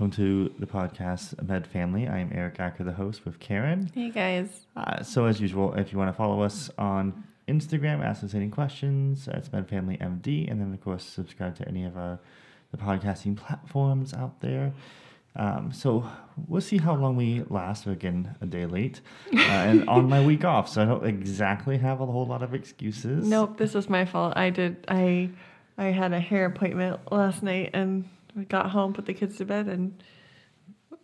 Welcome to the podcast Med Family. I am Eric Acker, the host, with Karen. Hey guys. Uh, so, as usual, if you want to follow us on Instagram, ask us any questions. It's Med Family MD, and then of course subscribe to any of our the podcasting platforms out there. Um, so we'll see how long we last. We're Again, a day late, uh, and on my week off, so I don't exactly have a whole lot of excuses. Nope, this is my fault. I did I I had a hair appointment last night and we got home, put the kids to bed and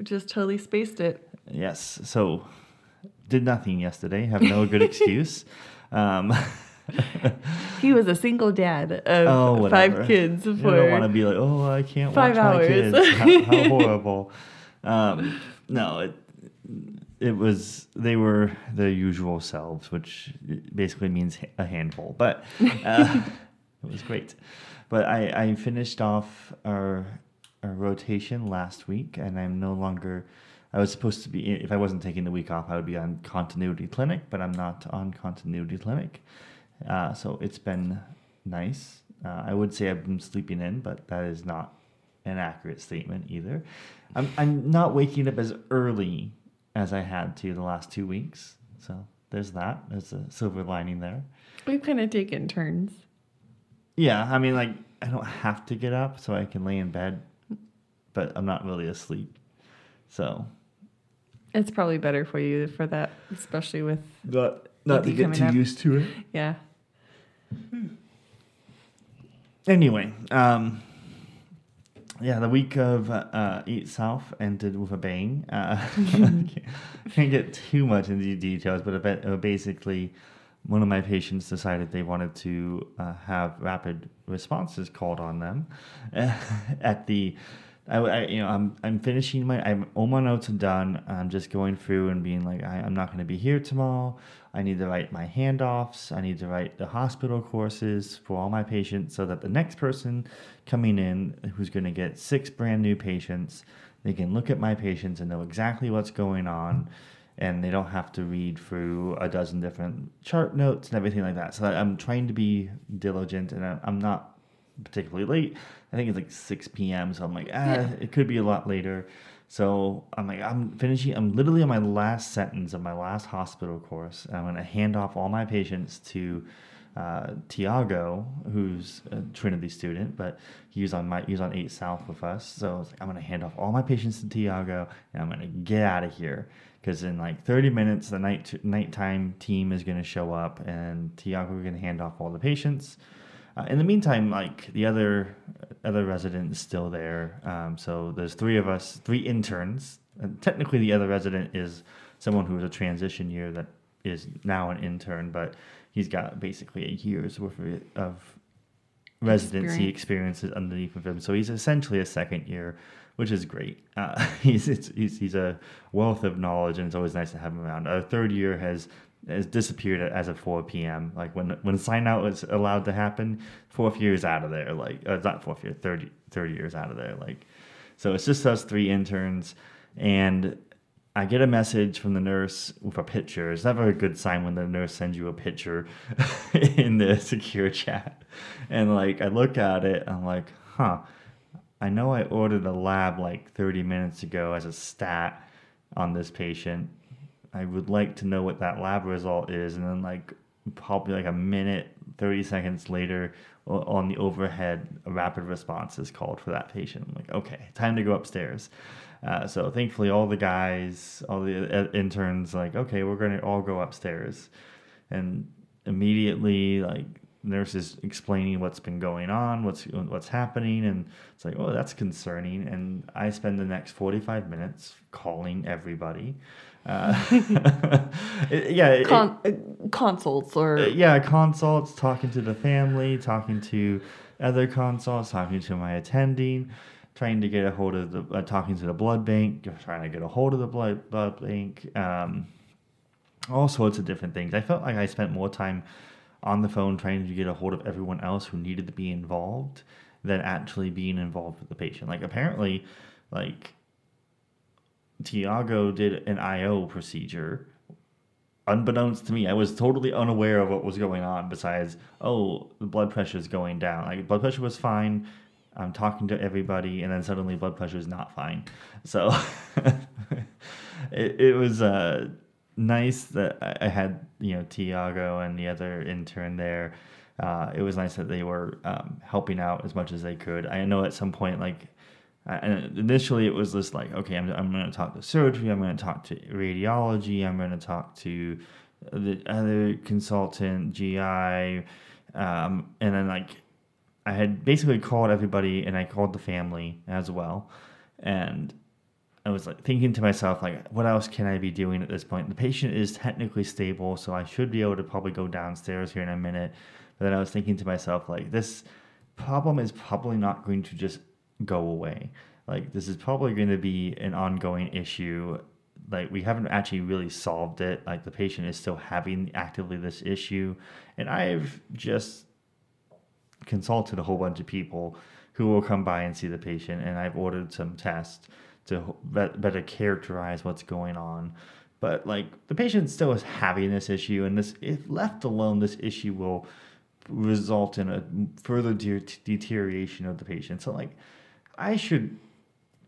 just totally spaced it. Yes. So did nothing yesterday. Have no good excuse. Um, He was a single dad of Oh, five kids You don't want to be like, oh, I can't Five watch my hours. kids. How, how horrible. Um, no, it it was they were their usual selves, which basically means a handful. But uh, it was great. But I, I finished off our rotation last week, and I'm no longer. I was supposed to be if I wasn't taking the week off, I would be on continuity clinic, but I'm not on continuity clinic. Uh, so it's been nice. Uh, I would say I've been sleeping in, but that is not an accurate statement either. I'm, I'm not waking up as early as I had to the last two weeks. So there's that. There's a silver lining there. we've kind of taken turns. Yeah, I mean, like, I don't have to get up so I can lay in bed, but I'm not really asleep. So It's probably better for you for that, especially with not, not to get too up. used to it. yeah. Anyway, um, yeah, the week of uh, Eight South ended with a bang. Uh, can't, can't get too much into the details, but a bit, uh, basically, one of my patients decided they wanted to uh, have rapid responses called on them at the. I, I, you know, I'm I'm finishing my I'm all my notes are done. I'm just going through and being like, I, I'm not going to be here tomorrow. I need to write my handoffs. I need to write the hospital courses for all my patients so that the next person coming in who's going to get six brand new patients, they can look at my patients and know exactly what's going on and they don't have to read through a dozen different chart notes and everything like that. So I'm trying to be diligent and I'm not particularly late. I think it's like 6 p.m. So I'm like, ah, Yeah. it could be a lot later. So I'm like, I'm finishing, I'm literally on my last sentence of my last hospital course. I'm going to hand off all my patients to uh, Tiago, who's a Trinity student, but he's on my he's on Eight South with us. So I was like, I'm gonna hand off all my patients to Tiago, and I'm gonna get out of here because in like 30 minutes, the night nighttime team is gonna show up, and Tiago is gonna hand off all the patients. Uh, in the meantime, like the other other resident is still there. Um, so there's three of us, three interns. And technically, the other resident is someone who was a transition year that is now an intern, but he's got basically a year's worth of, of residency Experience. experiences underneath of him. So he's essentially a second year, which is great. Uh, he's, it's, he's he's a wealth of knowledge, and it's always nice to have him around. Our third year has has disappeared as of 4 p.m. Like when when sign out was allowed to happen, fourth year is out of there. Like uh, not fourth year, third third year is out of there. Like so, it's just us three interns, and I get a message from the nurse with a picture. It's never a good sign when the nurse sends you a picture in the secure chat. And like I look at it, I'm like, huh. I know I ordered a lab like 30 minutes ago as a stat on this patient. I would like to know what that lab result is. And then like probably like a minute, 30 seconds later on the overhead, a rapid response is called for that patient. I'm like, okay, time to go upstairs. Uh, so thankfully, all the guys, all the uh, interns, like, okay, we're gonna all go upstairs, and immediately, like, nurses explaining what's been going on, what's what's happening, and it's like, oh, that's concerning. And I spend the next forty five minutes calling everybody. Uh, yeah, it- Con- uh, consults or yeah, consults, talking to the family, talking to other consults, talking to my attending. trying to get a hold of the uh, talking to the blood bank, trying to get a hold of the blood blood bank, um, all sorts of different things. I felt like I spent more time on the phone trying to get a hold of everyone else who needed to be involved than actually being involved with the patient. Like apparently, like Tiago did an IO procedure. Unbeknownst to me, I was totally unaware of what was going on. Besides, oh, the blood pressure is going down. Like blood pressure was fine. I'm talking to everybody, and then suddenly blood pressure is not fine. So it, it was uh, nice that I had you know Tiago and the other intern there. Uh, it was nice that they were um, helping out as much as they could. I know at some point, like and initially it was just like, okay, I'm, I'm going to talk to surgery, I'm going to talk to radiology, I'm going to talk to the other consultant, GI, um, and then like I had basically called everybody and I called the family as well, and I was like thinking to myself like, what else can I be doing at this point? The patient is technically stable, so I should be able to probably go downstairs here in a minute. But then I was thinking to myself like, this problem is probably not going to just go away. Like this is probably going to be an ongoing issue. Like we haven't actually really solved it. Like the patient is still having actively this issue, and I've just consulted a whole bunch of people who will come by and see the patient, and I've ordered some tests to better characterize what's going on. But like the patient still is having this issue, and this if left alone, this issue will result in a further de- deterioration of the patient. So like I should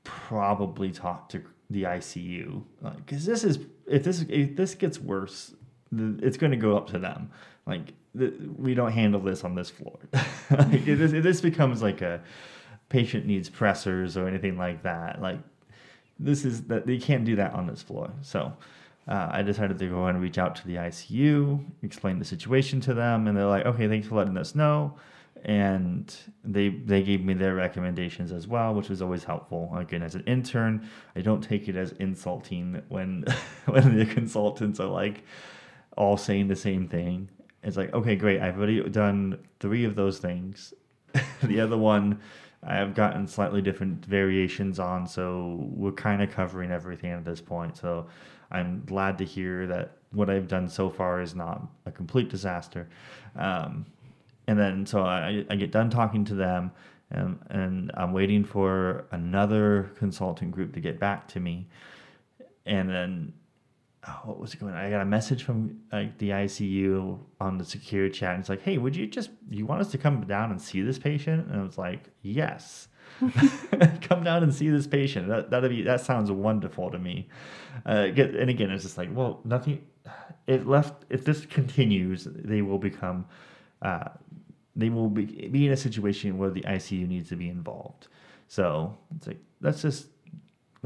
probably talk to the ICU because uh, this is if this if this gets worse, it's going to go up to them. Like we don't handle this on this floor. like, this becomes like a patient needs pressors or anything like that. Like this is that they can't do that on this floor. So. Uh, I decided to go and reach out to the ICU, explain the situation to them, and they're like, "Okay, thanks for letting us know." And they they gave me their recommendations as well, which was always helpful. Again, as an intern, I don't take it as insulting when when the consultants are like all saying the same thing. It's like, okay, great, I've already done three of those things. the other one I have gotten slightly different variations on, so we're kind of covering everything at this point. So I'm glad to hear that what I've done so far is not a complete disaster. Um, and then so I, I get done talking to them and, and I'm waiting for another consultant group to get back to me. And then oh, what was it going on? I got a message from like the ICU on the secure chat. And it's like, hey, would you just you want us to come down and see this patient? And I was like, yes. come down and see this patient. That that'd be that sounds wonderful to me. Uh, and again, it's just like, well, nothing. If left, if this continues, they will become uh, they will be, be in a situation where the ICU needs to be involved. So it's like, let's just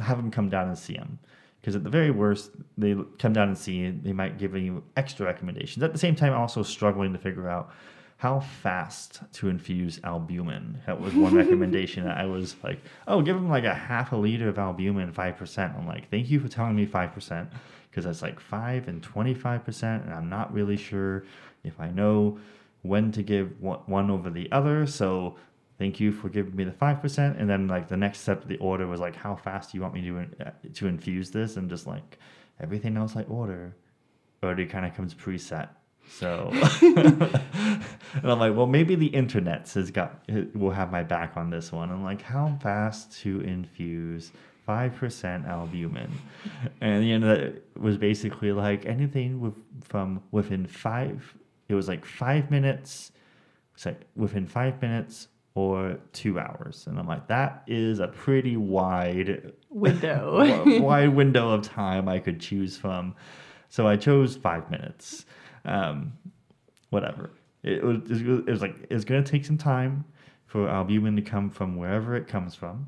have them come down and see him. Because at the very worst, they come down and see you, they might give you extra recommendations. At the same time, also struggling to figure out how fast to infuse albumin. That was one recommendation. I was like, oh, give them like a half a liter of albumin, 5%. I'm like, thank you for telling me 5%, because that's like 5 and 25%, and I'm not really sure if I know when to give one over the other. So thank you for giving me the 5%. And then like the next step of the order was like, how fast do you want me to, uh, to infuse this? And just like everything else I order already kind of comes preset. So, and I'm like, well, maybe the internet has got will have my back on this one. I'm like, how fast to infuse five percent albumin, and end of that was basically like anything with from within five it was like five minutes, it's like within five minutes or two hours. And I'm like, that is a pretty wide window, wide window of time I could choose from. So I chose five minutes. Um, whatever. It was, it was like, it's going to take some time for albumin to come from wherever it comes from,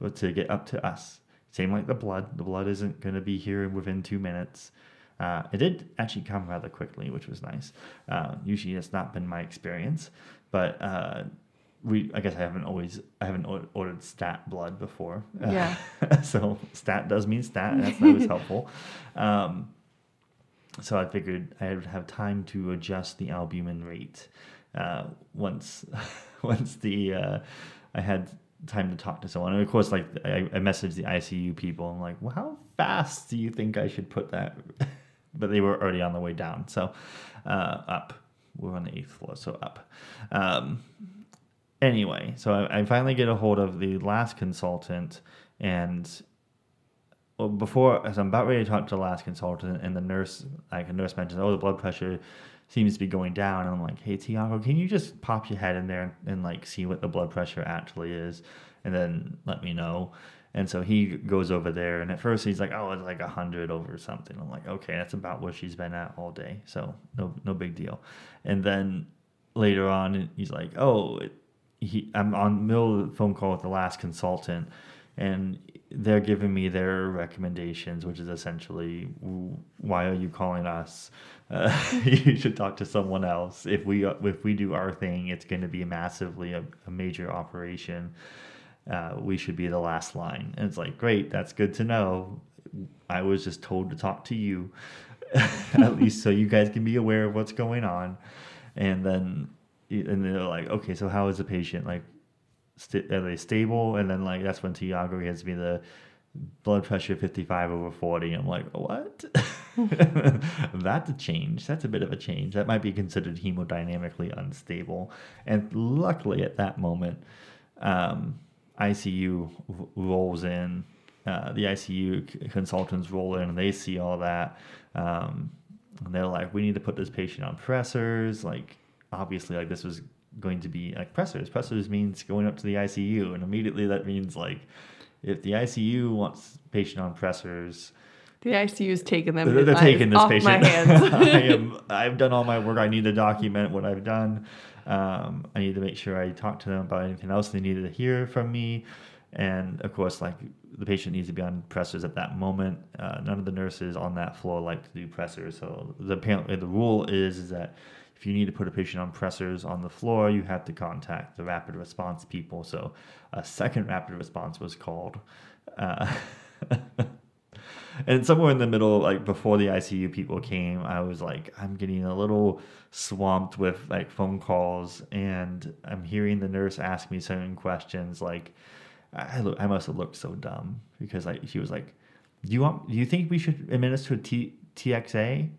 but to get up to us. Same like the blood. The blood isn't going to be here within two minutes. Uh, it did actually come rather quickly, which was nice. Uh, usually, it's not been my experience, but uh, we I guess I haven't always I haven't ordered stat blood before. Yeah. so stat does mean stat, that's always helpful. Um, so I figured I would have time to adjust the albumin rate uh, once once the uh, I had time to talk to someone. And of course, like I, I messaged the ICU people. I'm like, well, how fast do you think I should put that? But they were already on the way down. So uh, up. We're on the eighth floor, so up. Um, anyway, so I, I finally get a hold of the last consultant, and well, before as I'm about ready to talk to the last consultant, and the nurse, like a nurse mentions, oh, the blood pressure seems to be going down. And I'm like, hey, Tiago, can you just pop your head in there and, and like see what the blood pressure actually is, and then let me know. And so he goes over there, and at first he's like, "Oh, it's like a hundred over something." I'm like, "Okay, that's about where she's been at all day, so no, no big deal." And then later on, he's like, "Oh, he, I'm on middle of the phone call with the last consultant, and they're giving me their recommendations, which is essentially, why are you calling us? Uh, you should talk to someone else. If we if we do our thing, it's going to be massively a, a major operation." Uh, we should be the last line. And it's like, great, that's good to know. I was just told to talk to you, at least so you guys can be aware of what's going on. And then, and they're like, okay, so how is the patient? Like, st- are they stable? And then, like, that's when Tiago gives me the blood pressure 55 over 40. I'm like, what? That's a change. That's a bit of a change. That might be considered hemodynamically unstable. And luckily, at that moment, um, ICU rolls in, uh, the ICU consultants roll in and they see all that. Um, and they're like, we need to put this patient on pressors. Like, obviously, like this was going to be like pressors. Pressors means going up to the ICU, and immediately that means like if the ICU wants patient on pressors. The ICU is taking them. They're, they're taking this off patient. My hands. I am. I've done all my work. I need to document what I've done. Um, I need to make sure I talk to them about anything else they needed to hear from me. And of course, like the patient needs to be on pressors at that moment. Uh, none of the nurses on that floor like to do pressors. So the apparently the rule is, is that if you need to put a patient on pressors on the floor, you have to contact the rapid response people. So a second rapid response was called. Uh, and somewhere in the middle, like before the ICU people came, I was like, I'm getting a little swamped with like phone calls, and I'm hearing the nurse ask me certain questions. Like, I look, I must have looked so dumb because like she was like, "Do you want? Do you think we should administer T, TXA?"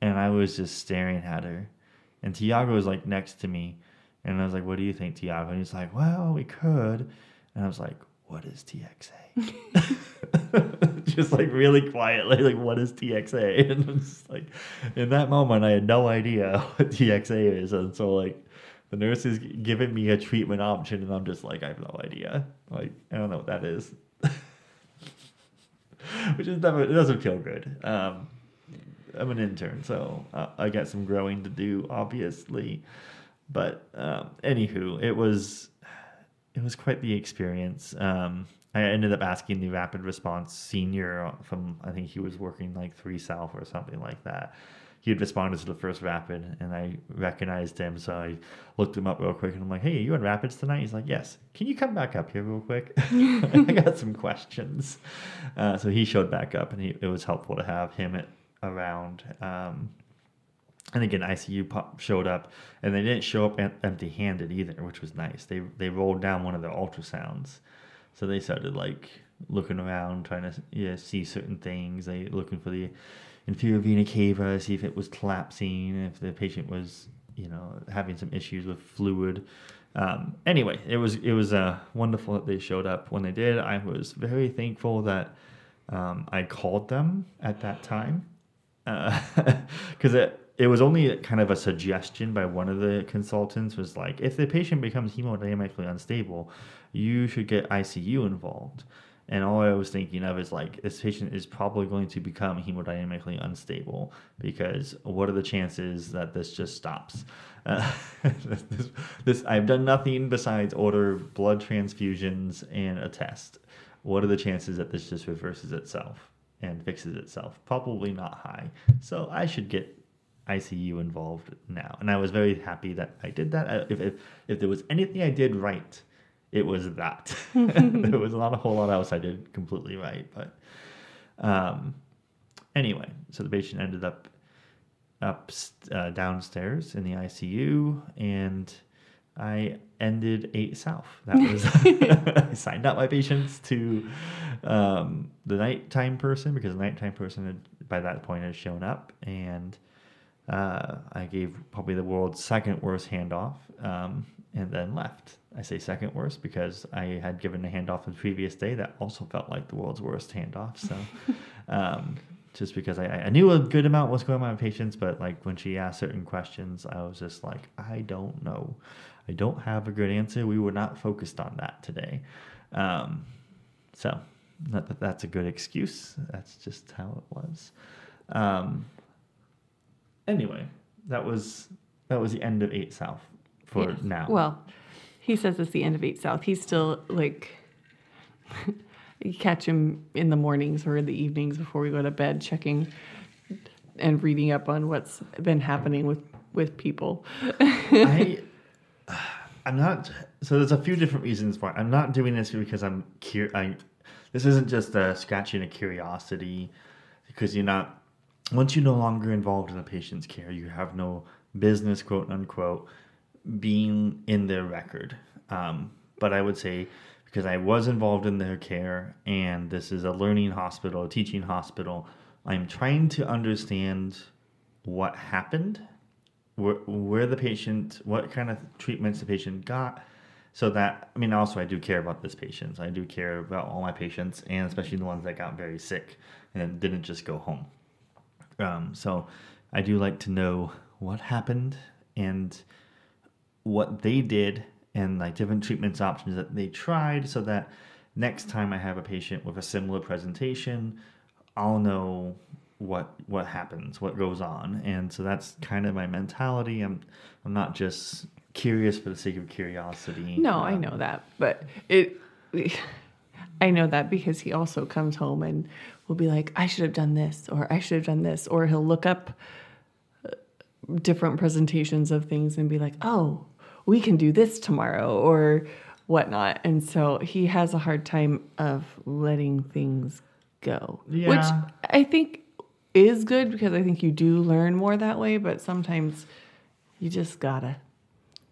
And I was just staring at her, and Tiago was like next to me, and I was like, "What do you think, Tiago?" And he's like, "Well, we could," and I was like, "What is TXA?" just like really quietly, like, what is TXA? And just like, in that moment, I had no idea what TXA is. And so, like, the nurse is giving me a treatment option, and I'm just like, I have no idea. Like, I don't know what that is. Which is never, it doesn't feel good. Um, I'm an intern, so uh, I got some growing to do, obviously. But um, anywho, it was it was quite the experience. Um, I ended up asking the rapid response senior from I think he was working like three south or something like that. He had responded to the first rapid, and I recognized him, so I looked him up real quick, and I'm like, "Hey, are you in rapids tonight?" He's like, "Yes." Can you come back up here real quick? I got some questions. Uh, so he showed back up, and he, it was helpful to have him at, around. Um, and again, ICU pop showed up, and they didn't show up empty-handed either, which was nice. They they rolled down one of their ultrasounds so they started like looking around, trying to yeah, see certain things. They looking for the inferior vena cava, see if it was collapsing, if the patient was you know having some issues with fluid. Um, anyway, it was it was uh, wonderful that they showed up when they did. I was very thankful that um, I called them at that time because uh, it was only kind of a suggestion by one of the consultants was like if the patient becomes hemodynamically unstable you should get icu involved. And all i was thinking of is like this patient is probably going to become hemodynamically unstable because what are the chances that this just stops? Uh, this, this i've done nothing besides order blood transfusions and a test. What are the chances that this just reverses itself and fixes itself? Probably not high. So i should get ICU involved now, and I was very happy that I did that. If if, if there was anything I did right, it was that. there was not a whole lot else I did completely right, but um, anyway, so the patient ended up up uh, downstairs in the ICU, and I ended eight south. That was I signed up my patients to um, the nighttime person because the nighttime person had, by that point had shown up, and uh, I gave probably the world's second worst handoff, um, and then left. I say second worst because I had given a handoff the previous day that also felt like the world's worst handoff. So. um, just because I, I knew a good amount was going on with patients, but like when she asked certain questions, I was just like, I don't know. I don't have a good answer. We were not focused on that today. Um, so not that that's a good excuse. That's just how it was. Um, anyway, that was that was the end of eight South for Yes. now. Well, he says it's the end of eight South. He's still like you catch him in the mornings or in the evenings before we go to bed, checking and reading up on what's been happening with with people. I, I'm not. So there's a few different reasons why I'm not doing this because I'm cur. I, this isn't just a scratching a curiosity, because you're not. Once you're no longer involved in the patient's care, you have no business, quote unquote, being in their record. Um, but I would say because I was involved in their care, and this is a learning hospital, a teaching hospital, I'm trying to understand what happened where, where the patient, what kind of treatments the patient got, so that I mean, also I do care about this patients. I do care about all my patients, and especially the ones that got very sick and didn't just go home. Um, so I do like to know what happened and what they did and like different treatments options that they tried, so that next time I have a patient with a similar presentation, I'll know what what happens, what goes on, and so that's kind of my mentality. I'm I'm not just curious for the sake of curiosity. No, I Um, know that, but it. I know that because he also comes home and will be like, "I should have done this," or "I should have done this," or he'll look up uh, different presentations of things and be like, "Oh, we can do this tomorrow," or whatnot. And so he has a hard time of letting things go, which I think is good because I think you do learn more that way. But sometimes you just gotta.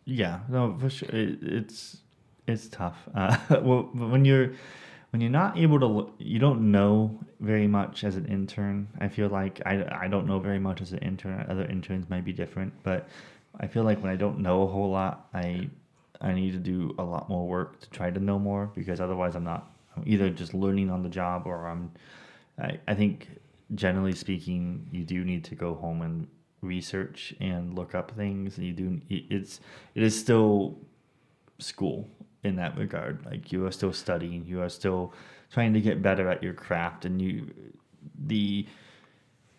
Yeah, no, for sure. It, it's it's tough. Uh, well, when you're when you're not able to, you don't know very much as an intern. I feel like I, I don't know very much as an intern. Other interns might be different, but I feel like when I don't know a whole lot, I I need to do a lot more work to try to know more because otherwise I'm not. I'm either just learning on the job or I'm. I, I think generally speaking, you do need to go home and research and look up things. And you do. It's it is still school in that regard. Like you are still studying, you are still trying to get better at your craft, and you the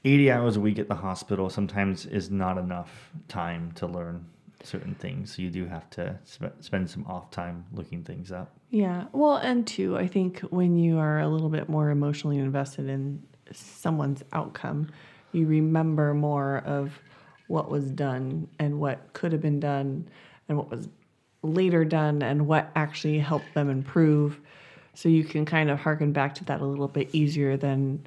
80 hours a week at the hospital sometimes is not enough time to learn certain things. So you do have to sp- spend some off time looking things up. Yeah. Well, and two, I think when you are a little bit more emotionally invested in someone's outcome, you remember more of what was done and what could have been done and what was later done and what actually helped them improve. So you can kind of harken back to that a little bit easier than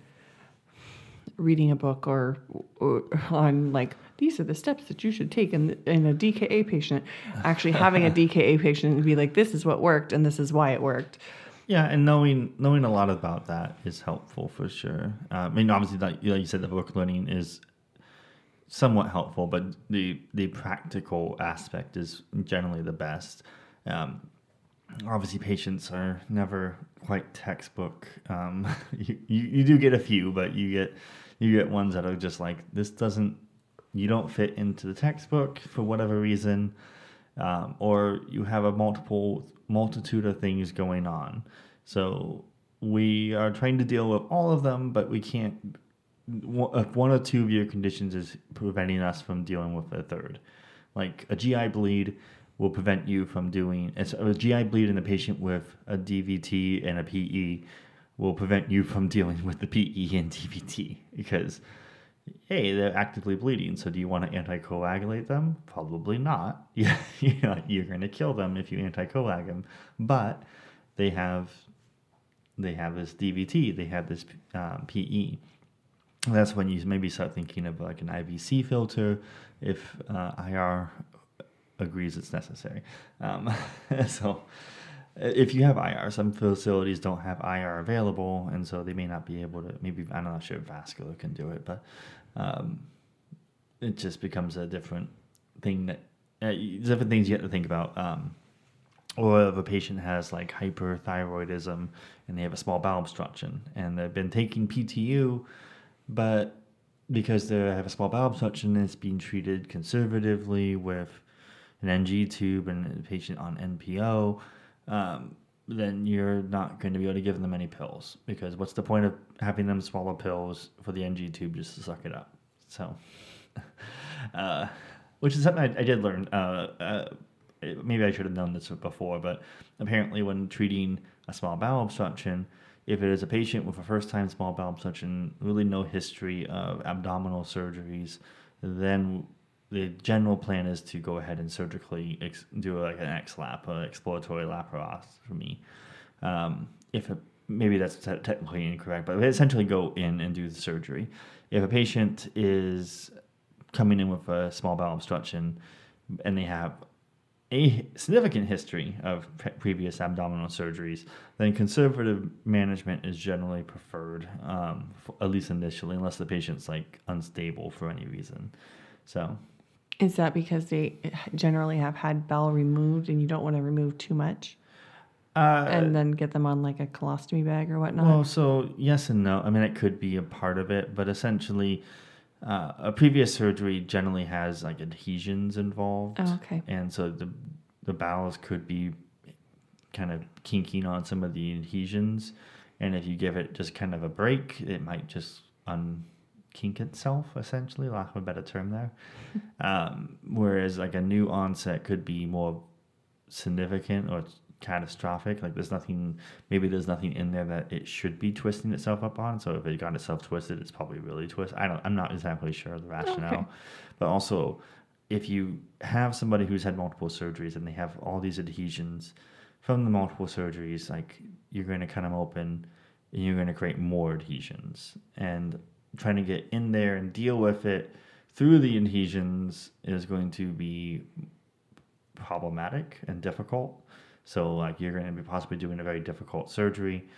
reading a book or, or on like these are the steps that you should take in, in a DKA patient. Actually, having a DKA patient and be like, this is what worked and this is why it worked. Yeah, and knowing knowing a lot about that is helpful for sure. Uh, I mean, obviously, like like you said, the book learning is somewhat helpful, but the the practical aspect is generally the best. Um, obviously, patients are never quite textbook. Um, you, you you do get a few, but you get you get ones that are just like this doesn't you don't fit into the textbook for whatever reason um, or you have a multiple multitude of things going on. So we are trying to deal with all of them, but we can't. If one or two of your conditions is preventing us from dealing with a third, like a GI bleed will prevent you from doing a GI bleed in a patient with a DVT and a PE will prevent you from dealing with the PE and DVT because hey, they're actively bleeding. So do you want to anticoagulate them? Probably not. Yeah, you're going to kill them if you anticoag them. But they have they have this DVT. They have this um, PE. That's when you maybe start thinking of like an IVC filter. If uh, IR agrees it's necessary. Um, so if you have IR, some facilities don't have IR available, and so they may not be able to. Maybe I'm not sure if vascular can do it, but um, it just becomes a different thing that uh, different things you have to think about. Um, or if a patient has like hyperthyroidism and they have a small bowel obstruction and they've been taking PTU, but because they have a small bowel obstruction, it's being treated conservatively with an NG tube and a patient on NPO, um, then you're not going to be able to give them any pills because what's the point of having them swallow pills for the NG tube just to suck it up? So, uh, which is something I, I did learn. Uh, uh, maybe I should have known this before, but apparently, when treating a small bowel obstruction, if it is a patient with a first time small bowel obstruction, really no history of abdominal surgeries, then the general plan is to go ahead and surgically ex- do like an X lap, an exploratory laparotomy. Um, if maybe that's te- technically incorrect, but essentially go in and do the surgery. If a patient is coming in with a small bowel obstruction and they have a significant history of pre- previous abdominal surgeries, then conservative management is generally preferred, um, for, at least initially, unless the patient's like unstable for any reason. So, is that because they generally have had bowel removed and you don't want to remove too much? Uh, and then get them on like a colostomy bag or whatnot? Well, so yes and no. I mean, it could be a part of it, but essentially, uh, a previous surgery generally has like adhesions involved. Oh, okay. And so the the bowels could be kind of kinking on some of the adhesions, and if you give it just kind of a break, it might just unkink itself, essentially, lack of a better term there. um, whereas like a new onset could be more significant or catastrophic. Like there's nothing, maybe there's nothing in there that it should be twisting itself up on. So if it got itself twisted, it's probably really twisted. I don't, I'm not exactly sure of the rationale, okay. but also if you have somebody who's had multiple surgeries and they have all these adhesions from the multiple surgeries, like you're going to cut them open and you're going to create more adhesions and trying to get in there and deal with it through the adhesions is going to be problematic and difficult. So like you're going to be possibly doing a very difficult surgery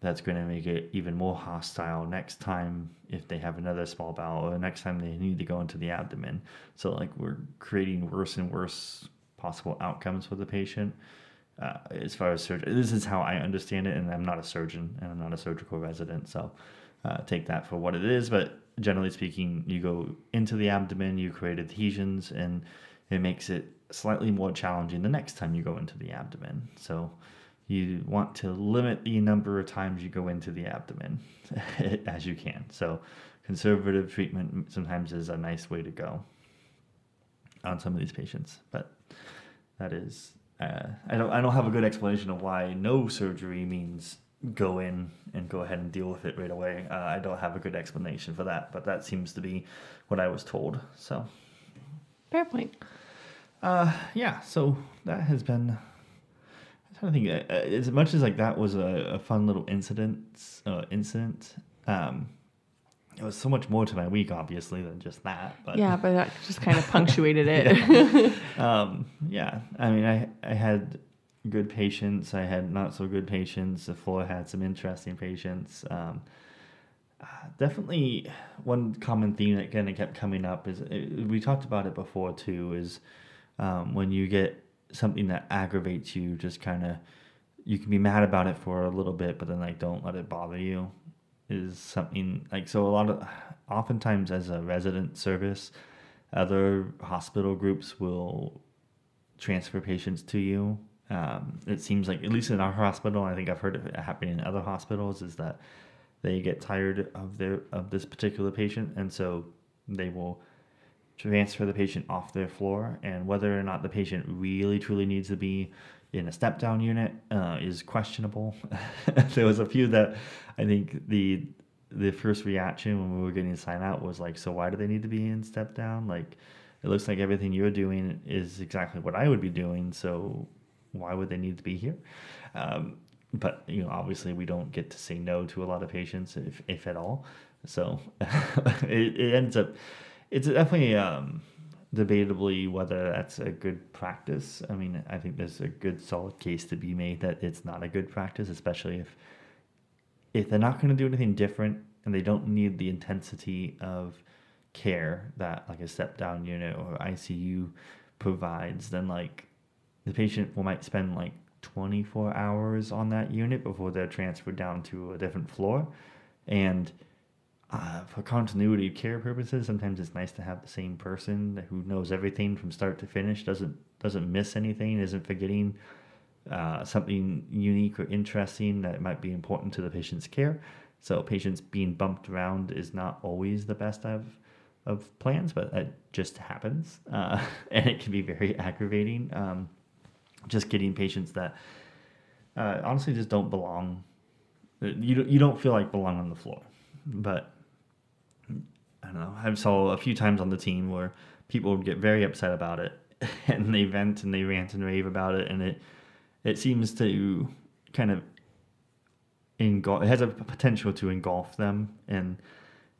that's going to make it even more hostile next time if they have another small bowel or next time they need to go into the abdomen. So like we're creating worse and worse possible outcomes for the patient. Uh, as far as surgery, this is how I understand it, and I'm not a surgeon and I'm not a surgical resident, so uh, take that for what it is. But generally speaking, you go into the abdomen, you create adhesions, and it makes it slightly more challenging the next time you go into the abdomen. So you want to limit the number of times you go into the abdomen as you can. So conservative treatment sometimes is a nice way to go on some of these patients, but that is uh, I don't I don't have a good explanation of why no surgery means go in and go ahead and deal with it right away. Uh, I don't have a good explanation for that, but that seems to be what I was told. So fair point. Uh, yeah, so that has been. To think. Uh, uh, as much as like that was a, a fun little incident, uh, incident. Um, it was so much more to my week, obviously, than just that. But yeah, but that just kind of punctuated it. yeah. Um, yeah, I mean, I I had good patients. I had not so good patients. The floor had some interesting patients. Um, uh, definitely, one common theme that kind of kept coming up is uh, we talked about it before too. Is um, when you get something that aggravates you, just kind of you can be mad about it for a little bit, but then like don't let it bother you. Is something like so a lot of oftentimes as a resident service, other hospital groups will transfer patients to you. Um, it seems like at least in our hospital, I think I've heard it happening in other hospitals, is that they get tired of their of this particular patient, and so they will transfer the patient off their floor, and whether or not the patient really truly needs to be in a step down unit uh, is questionable. there was a few that I think the the first reaction when we were getting signed out was like, so why do they need to be in step down? Like, it looks like everything you're doing is exactly what I would be doing. So why would they need to be here? Um, but you know, obviously, we don't get to say no to a lot of patients, if if at all. So it, it ends up it's definitely um, debatably whether that's a good practice. I mean, I think there's a good solid case to be made that it's not a good practice, especially if if they're not going to do anything different and they don't need the intensity of care that like a step down unit or ICU provides, then like the patient will might spend like 24 hours on that unit before they're transferred down to a different floor. And uh, for continuity of care purposes, sometimes it's nice to have the same person who knows everything from start to finish, doesn't doesn't miss anything, isn't forgetting uh, something unique or interesting that might be important to the patient's care. So patients being bumped around is not always the best of of plans, but that just happens, uh, and it can be very aggravating. Um, just getting patients that uh, honestly just don't belong. You you don't feel like belong on the floor, but don't know. I saw a few times on the team where people would get very upset about it, and they vent and they rant and rave about it, and it it seems to kind of engulf. It has a potential to engulf them in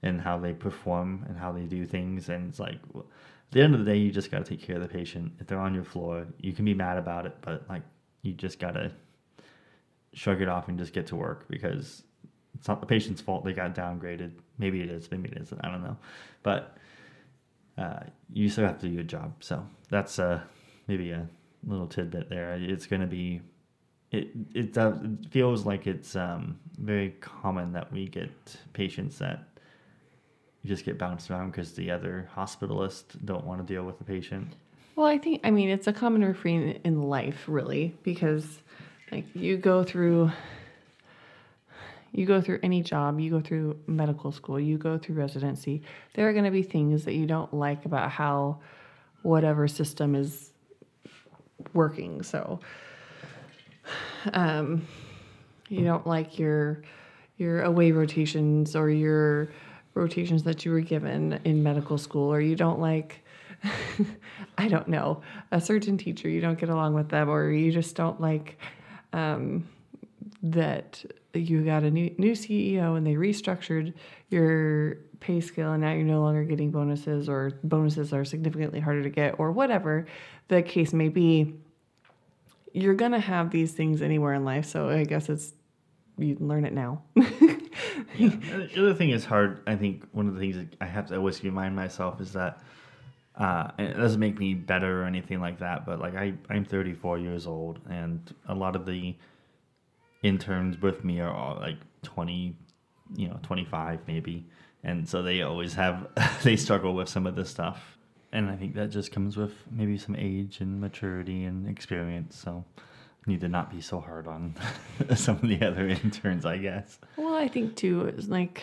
in how they perform and how they do things, and it's like. At the end of the day, you just got to take care of the patient. If they're on your floor, you can be mad about it, but like you just got to shrug it off and just get to work because it's not the patient's fault they got downgraded. Maybe it is, maybe it isn't. I don't know, but uh, you still have to do your job. So that's uh, maybe a little tidbit there. It's going to be. It it, does, it feels like it's um, very common that we get patients that just get bounced around because the other hospitalists don't want to deal with the patient. Well, I think I mean it's a common refrain in life, really, because like you go through you go through any job, you go through medical school, you go through residency, there are going to be things that you don't like about how whatever system is working. So, um, you don't like your your away rotations or your rotations that you were given in medical school, or you don't like, I don't know, a certain teacher, you don't get along with them, or you just don't like um, that you got a new, new CEO and they restructured your pay scale, and now you're no longer getting bonuses, or bonuses are significantly harder to get, or whatever the case may be. You're gonna have these things anywhere in life, so I guess it's you learn it now. yeah. The other thing is hard. I think one of the things I have to always remind myself is that uh, it doesn't make me better or anything like that. But like I, I'm 34 years old, and a lot of the interns with me are all like 20, you know, 25 maybe, and so they always have they struggle with some of this stuff. And I think that just comes with maybe some age and maturity and experience. So need to not be so hard on some of the other interns, I guess. Well, I think too is like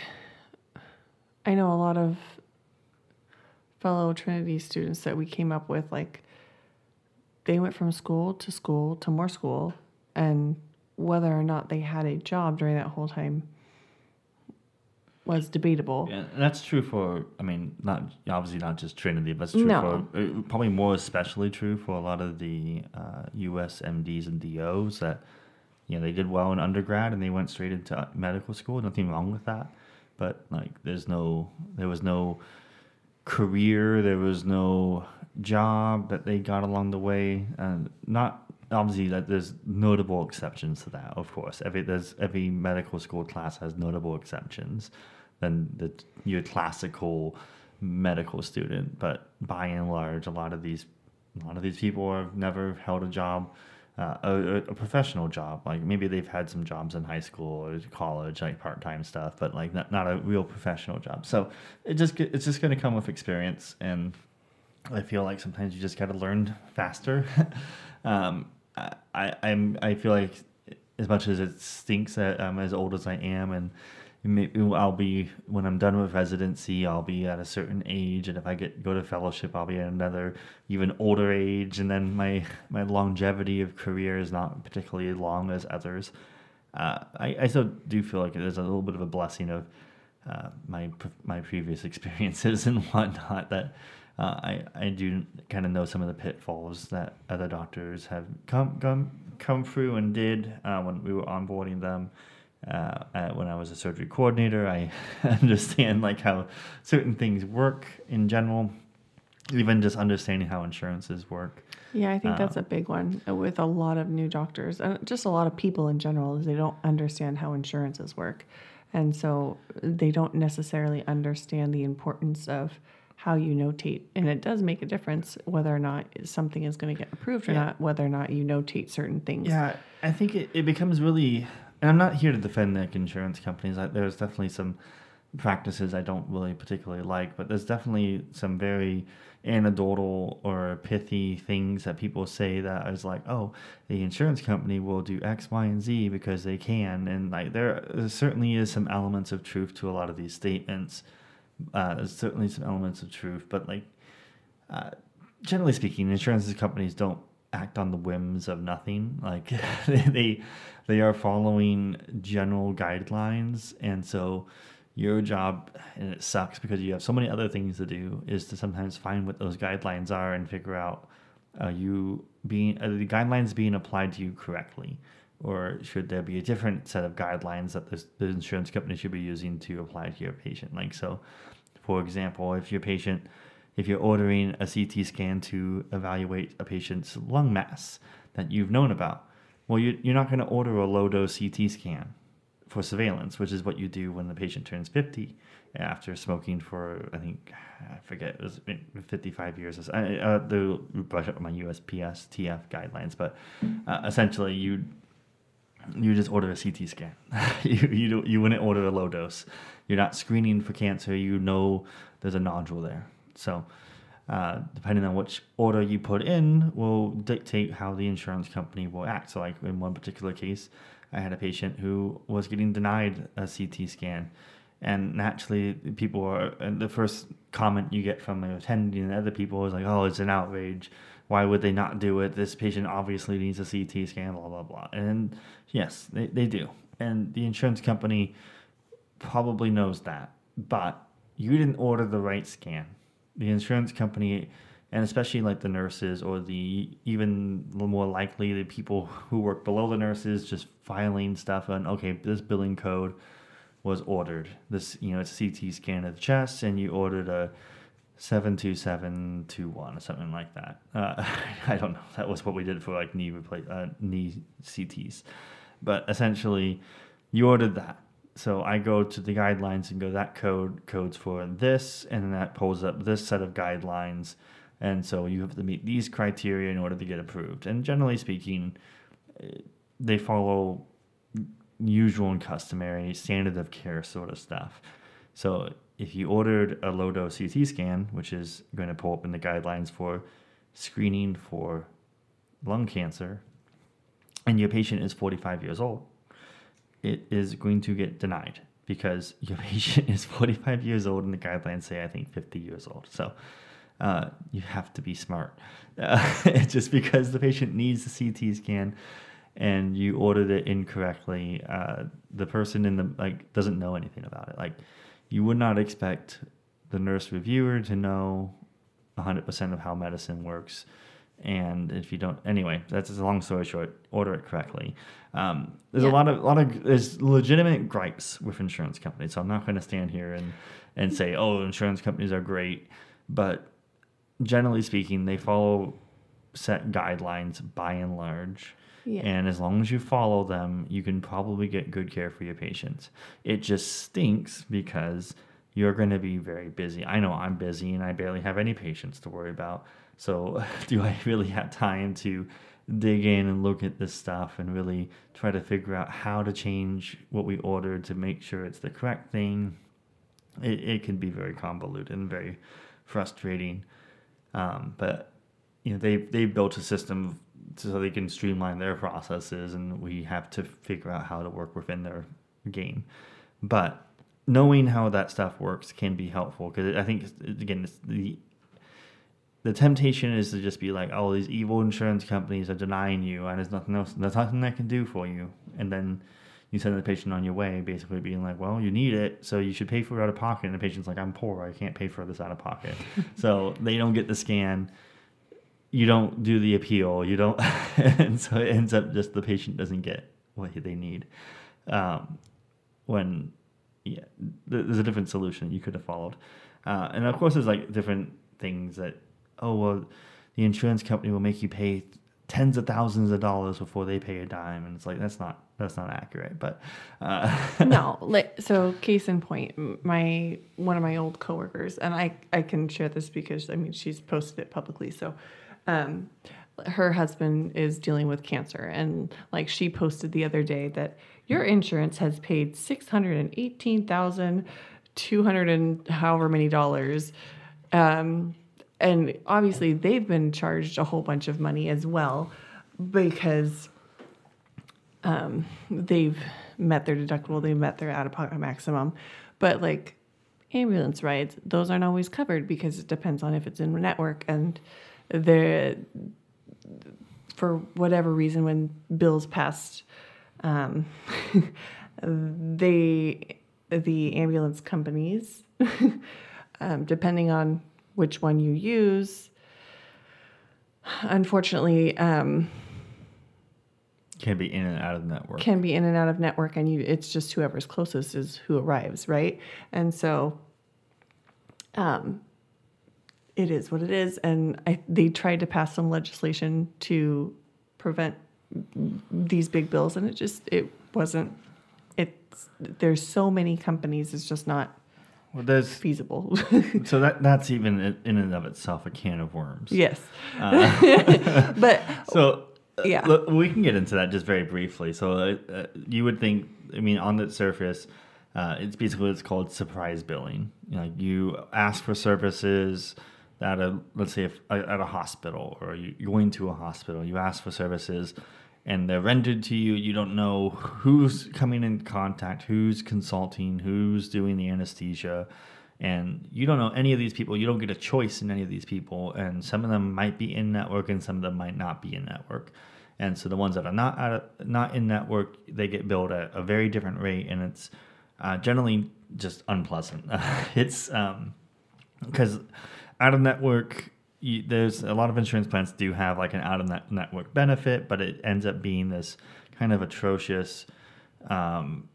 I know a lot of fellow Trinity students that we came up with like they went from school to school to more school and whether or not they had a job during that whole time was debatable. Yeah, that's true for. I mean, not obviously not just Trinity, but it's true No. for uh, probably more especially true for a lot of the uh, U.S. MDs and DOs that you know they did well in undergrad and they went straight into medical school. Nothing wrong with that, but like there's no there was no career, there was no job that they got along the way, and not obviously that there's notable exceptions to that. Of course, every there's every medical school class has notable exceptions than the your classical medical student. But by and large, a lot of these a lot of these people have never held a job, uh, a, a professional job. Like maybe they've had some jobs in high school or college, like part time stuff, but like not, not a real professional job. So it just it's just going to come with experience, and I feel like sometimes you just got to learn faster. um, I, I'm I feel like as much as it stinks that I'm as old as I am and maybe I'll be when I'm done with residency. I'll be at a certain age, and if I get go to fellowship, I'll be at another even older age. And then my my longevity of career is not particularly long as others. Uh, I I still do feel like there's a little bit of a blessing of uh, my my previous experiences and whatnot that. Uh, I, I do kind of know some of the pitfalls that other doctors have come come come through and did uh, when we were onboarding them uh, when I was a surgery coordinator. I understand like how certain things work in general, even just understanding how insurances work. Yeah, I think that's Um, a big one uh, with a lot of new doctors and just a lot of people in general is they don't understand how insurances work. And so they don't necessarily understand the importance of how you notate. And it does make a difference whether or not something is going to get approved or Yeah. not, whether or not you notate certain things. Yeah, I think it, it becomes really, and I'm not here to defend like insurance companies. I, there's definitely some practices I don't really particularly like, but there's definitely some very anecdotal or pithy things that people say that is like, oh, the insurance company will do X, Y, and Z because they can, and like there, there certainly is some elements of truth to a lot of these statements. Uh, there's certainly some elements of truth, but like uh, generally speaking, insurance companies don't act on the whims of nothing. Like they they are following general guidelines, and so your job and it sucks because you have so many other things to do is to sometimes find what those guidelines are and figure out are you being are the guidelines being applied to you correctly or should there be a different set of guidelines that this, the insurance company should be using to apply to your patient like so for example if your patient if you're ordering a CT scan to evaluate a patient's lung mass that you've known about well you, you're not going to order a low dose CT scan for surveillance, which is what you do when the patient turns 50 after smoking for, I think, I forget, it was 55 years. I, uh, they'll brush up my USPSTF guidelines, but uh, essentially you you just order a CT scan. you, you, you wouldn't order a low dose. You're not screening for cancer. You know there's a nodule there. So uh, depending on which order you put in will dictate how the insurance company will act. So like in one particular case, I had a patient who was getting denied a CT scan. And naturally, people are, the first comment you get from the attending and other people is like, oh, it's an outrage. Why would they not do it? This patient obviously needs a CT scan, blah, blah, blah. And yes, they, they do. And the insurance company probably knows that. But you didn't order the right scan. The insurance company and especially like the nurses or the even more likely the people who work below the nurses just filing stuff on okay this billing code was ordered this you know it's a ct scan of the chest and you ordered a 72721 or something like that. Uh, i don't know. That was what we did for like knee replace uh, knee cts but essentially you ordered that. So I go to the guidelines and go that code codes for this, and that pulls up this set of guidelines. And so you have to meet these criteria in order to get approved. And generally speaking, eh, they follow usual and customary standard of care sort of stuff. So if you ordered a low dose CT scan, which is going to pull up in the guidelines for screening for lung cancer, and your patient is 45 years old, it is going to get denied because your patient is 45 years old and the guidelines say, I think, 50 years old. So uh, you have to be smart. Uh, just because the patient needs the CT scan and you ordered it incorrectly, uh, the person in the like doesn't know anything about it. Like you would not expect the nurse reviewer to know 100% of how medicine works. And if you don't, anyway, that's a long story short. Order it correctly. Um, there's Yeah. a lot of, lot of, there's legitimate gripes with insurance companies. So I'm not going to stand here and and say, oh, insurance companies are great, but generally speaking, they follow set guidelines by and large. Yeah. And as long as you follow them, you can probably get good care for your patients. It just stinks because you're going to be very busy. I know I'm busy and I barely have any patients to worry about. So, do I really have time to dig in and look at this stuff and really try to figure out how to change what we ordered to make sure it's the correct thing? It, it can be very convoluted and very frustrating. Um, but you know they they built a system so they can streamline their processes, and we have to figure out how to work within their game. But knowing how that stuff works can be helpful because I think again it's the the temptation is to just be like, oh, these evil insurance companies are denying you, and there's nothing else, there's nothing they can do for you, and then you send the patient on your way, basically being like, well, you need it, so you should pay for it out of pocket. And the patient's like, I'm poor, I can't pay for this out of pocket. so they don't get the scan. You don't do the appeal. You don't, and so it ends up just the patient doesn't get what they need. Um, when, yeah, there's a different solution you could have followed, uh, and of course there's like different things that oh well, the insurance company will make you pay tens of thousands of dollars before they pay a dime, and it's like that's not that's not accurate. But uh, no, so. Case in point, my one of my old coworkers, and I I can share this because I mean she's posted it publicly. So, um, her husband is dealing with cancer, and like she posted the other day that your insurance has paid six hundred and however many dollars. Um, and obviously they've been charged a whole bunch of money as well because um, they've met their deductible, they've met their out of pocket maximum. But like ambulance rides, those aren't always covered because it depends on if it's in network and the for whatever reason when bills passed um, they the ambulance companies um, depending on which one you use unfortunately um, can be in and out of network. can be in and out of network and you it's just whoever's closest is who arrives right and so um it is what it is and I, they tried to pass some legislation to prevent these big bills and it just it wasn't it's there's so many companies it's just not well, there's feasible so that that's even in- and of itself a can of worms. yes Uh, but So uh, Yeah. look, we can get into that just very briefly. So uh, uh, you would think, I mean, on the surface, uh, it's basically it's called surprise billing. You know, you ask for services at a let's say if, at a hospital or you- you're going to a hospital, you ask for services. And they're rendered to you. You don't know who's coming in contact, who's consulting, who's doing the anesthesia, and you don't know any of these people. You don't get a choice in any of these people, and some of them might be in network, and some of them might not be in network. And so the ones that are not of, not in network, they get billed at a very different rate, and it's uh, generally just unpleasant. it's because out of network, you, there's a lot of insurance plans do have like an out of net network benefit, but it ends up being this kind of atrocious. Um,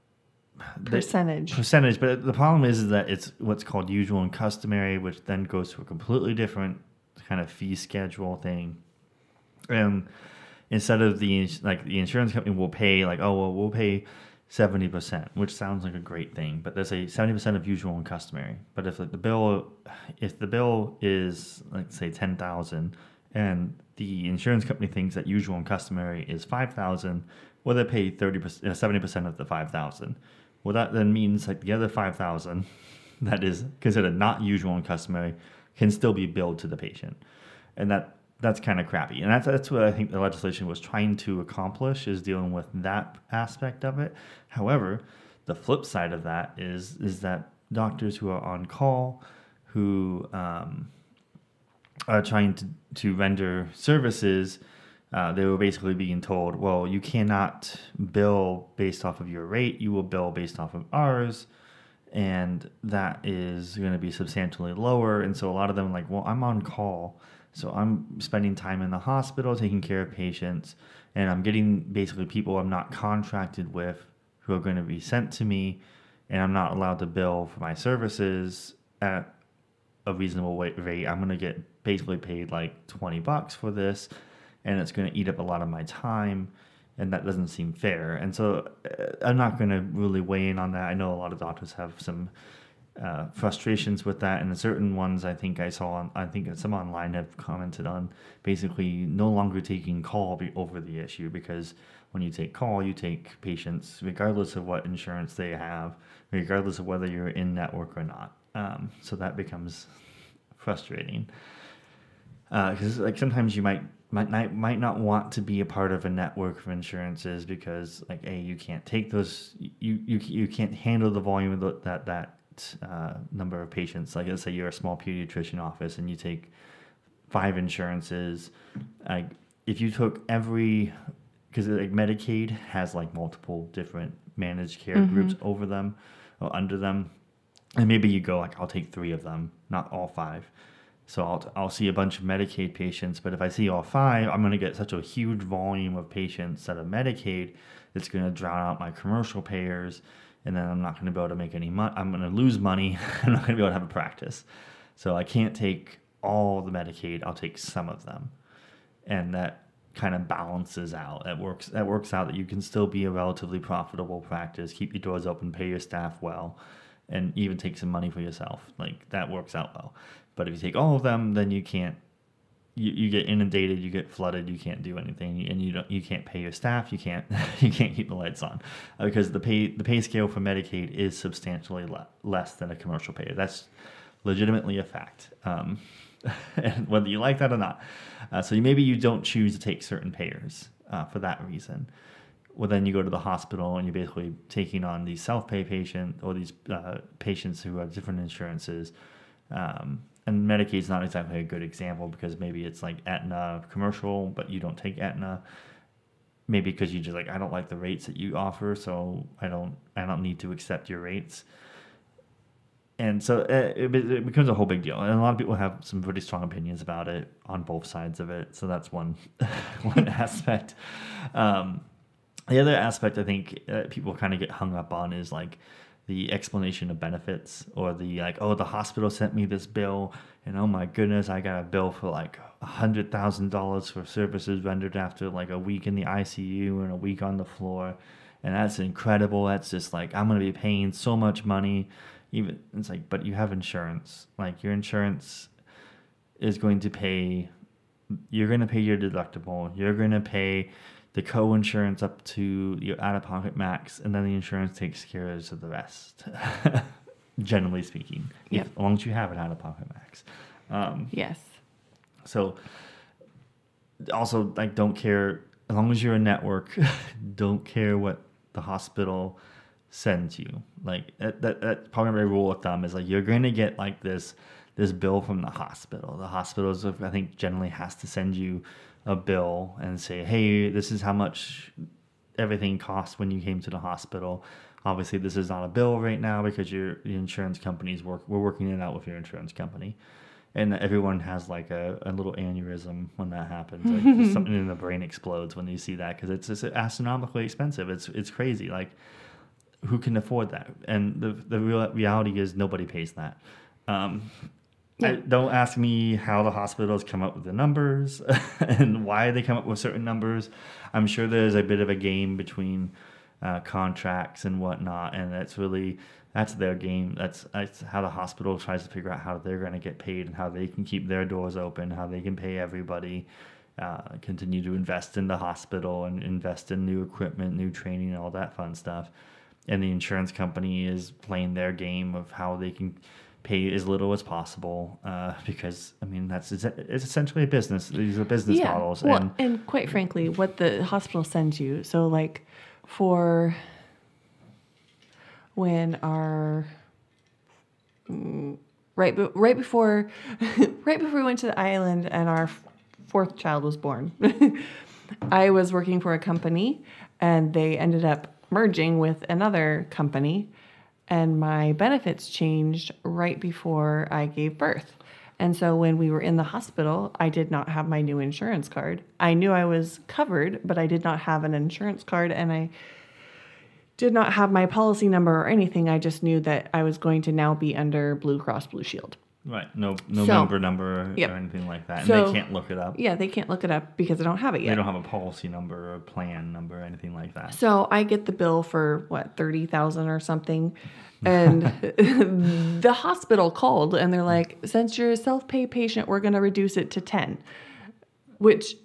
percentage percentage but the problem is, is that it's what's called usual and customary which then goes to a completely different kind of fee schedule thing and instead of the like the insurance company will pay like oh well we'll pay 70% which sounds like a great thing but there's a 70% of usual and customary. But if like, the bill if the bill is like say 10000 and the insurance company thinks that usual and customary is 5000 well they pay 30% uh, 70% of the 5000 well that then means like the other 5000 that is considered not usual and customary can still be billed to the patient. And that that's kind of crappy. And that's, that's what i think the legislation was trying to accomplish is dealing with that aspect of it. However the flip side of that is is that doctors who are on call who um, are trying to, to render services uh, they were basically being told well you cannot bill based off of your rate you will bill based off of ours and that is going to be substantially lower. And so a lot of them like well i'm on call so i'm spending time in the hospital taking care of patients and i'm getting basically people i'm not contracted with who are going to be sent to me and i'm not allowed to bill for my services at a reasonable rate. I'm going to get basically paid like 20 bucks for this and it's going to eat up a lot of my time and that doesn't seem fair. And so uh, i'm not going to really weigh in on that. I know a lot of doctors have some uh, frustrations with that and certain ones i think i saw on, i think some online have commented on basically no longer taking call over the issue because when you take call you take patients regardless of what insurance they have regardless of whether you're in network or not. Um, so that becomes frustrating. Because like sometimes you might might not, might not want to be a part of a network of insurances because like a you can't take those you you, you can't handle the volume that that uh, number of patients. Like let's say you're a small pediatrician office and you take five insurances like if you took every because like Medicaid has like multiple different managed care groups over them or under them and maybe you go like I'll take three of them not all five. So I'll, I'll see a bunch of Medicaid patients, but if I see all five, I'm going to get such a huge volume of patients that are Medicaid, it's going to drown out my commercial payers, and then I'm not going to be able to make any money. I'm going to lose money. I'm not going to be able to have a practice. So I can't take all the Medicaid. I'll take some of them, and that kind of balances out. That works. That works out that you can still be a relatively profitable practice, keep your doors open, pay your staff well, and even take some money for yourself. Like that works out well. But if you take all of them, then you can't. You, you get inundated, you get flooded, you can't do anything, and you don't you can't pay your staff, you can't you can't keep the lights on, uh, because the pay the pay scale for Medicaid is substantially le- less than a commercial payer. That's legitimately a fact, um, and whether you like that or not. Uh, so you, maybe you don't choose to take certain payers uh, for that reason. Well, then you go to the hospital and you're basically taking on these self-pay patients or these uh, patients who have different insurances. Um, and Medicaid's not exactly a good example because maybe it's like Aetna commercial, but you don't take Aetna. Maybe because you just like I don't like the rates that you offer, so I don't I don't need to accept your rates. And so uh, it, it becomes a whole big deal, and a lot of people have some pretty strong opinions about it on both sides of it. So that's one one aspect. Um, the other aspect I think uh, people kind of get hung up on is like the explanation of benefits or the like oh the hospital sent me this bill and oh my goodness i got a bill for like a hundred thousand dollars for services rendered after like a week in the icu and a week on the floor. And that's incredible. That's just like i'm going to be paying so much money. Even it's like but you have insurance. Like your insurance is going to pay you're going to pay your deductible. You're going to pay the co-insurance up to your out-of-pocket max, and then the insurance takes care of the rest. Generally speaking, if, as long as you have an out-of-pocket max. Um, Yes. so also like don't care as long as you're a network, don't care what the hospital sends you. Like that, that, that probably my rule of thumb is like you're going to get like this this bill from the hospital. The hospitals I think generally has to send you a bill and say, "Hey, this is how much everything cost when you came to the hospital." Obviously, this is not a bill right now because your the insurance companies work. We're working it out with your insurance company, and everyone has like a, a little aneurysm when that happens. Like something in the brain explodes when you see that because it's just astronomically expensive. It's it's crazy. Like who can afford that? And the the real reality is nobody pays that. Um, I, don't ask me how the hospitals come up with the numbers and why they come up with certain numbers. I'm sure there's a bit of a game between uh, contracts and whatnot, and that's really that's their game. That's that's how the hospital tries to figure out how they're going to get paid and how they can keep their doors open, how they can pay everybody. Uh, continue to invest in the hospital and invest in new equipment, new training, all that fun stuff. And the insurance company is playing their game of how they can pay as little as possible uh, because I mean that's it's essentially a business. These are business models, Well, and and quite frankly, what the hospital sends you. So, like, for when our mm, right, right before, right before we went to the island and our fourth child was born, I was working for a company, and they ended up merging with another company, and my benefits changed right before I gave birth. And so when we were in the hospital, I did not have my new insurance card. I knew I was covered, but I did not have an insurance card and I did not have my policy number or anything. I just knew that I was going to now be under Blue Cross Blue Shield. Right, no no So- member number Yep. or anything like that, and So- they can't look it up. Yeah, they can't look it up because I don't have it yet. They don't have a policy number or a plan number or anything like that. So I get the bill for what thirty thousand or something, and the hospital called and they're like, "Since you're a self-pay patient, we're going to reduce it to 10. Which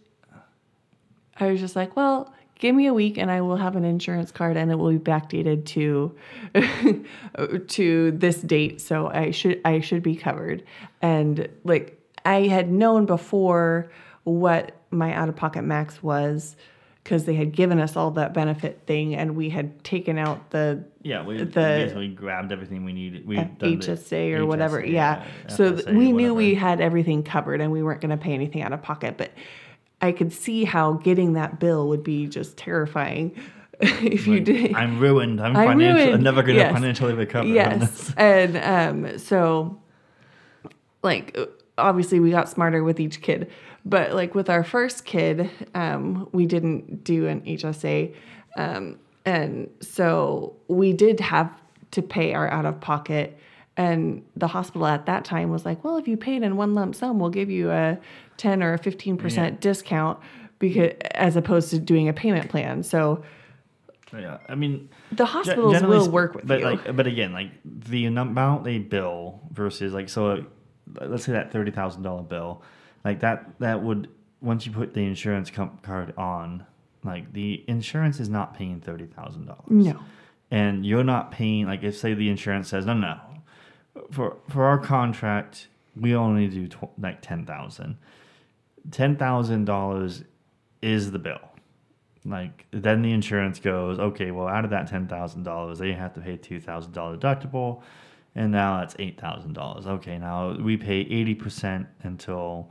I was just like, "Well, give me a week and I will have an insurance card and it will be backdated to to this date, so I should I should be covered." And like I had known before what my out-of-pocket max was because they had given us all that benefit thing and we had taken out the Yeah, we The- basically grabbed everything we needed. We HSA or whatever. HSA, Yeah. So FSA, we knew we had everything covered and we weren't going to pay anything out of pocket. But I could see how getting that bill would be just terrifying if you did. I'm ruined. I'm, I'm financial, I'm never going to Yes. financially recover. yes. And um, so, like, obviously, we got smarter with each kid. But, like, with our first kid, um, we didn't do an HSA. Um, and so we did have to pay our out of pocket. And the hospital at that time was like, well, if you paid in one lump sum, we'll give you a 10 or a 15% Yeah. discount because as opposed to doing a payment plan. So Yeah, I mean, the hospitals will work with but you. like but again like the amount they bill versus like so uh, let's say that $30000 bill like that that would once you put the insurance com- card on like the insurance is not paying $30000 no. and you're not paying like if say the insurance says no no for for our contract we only do tw- like 10000 $10000 is the bill. Like then the insurance goes okay well out of that $10000 they have to pay $2000 deductible and now that's $8000 okay now we pay 80% until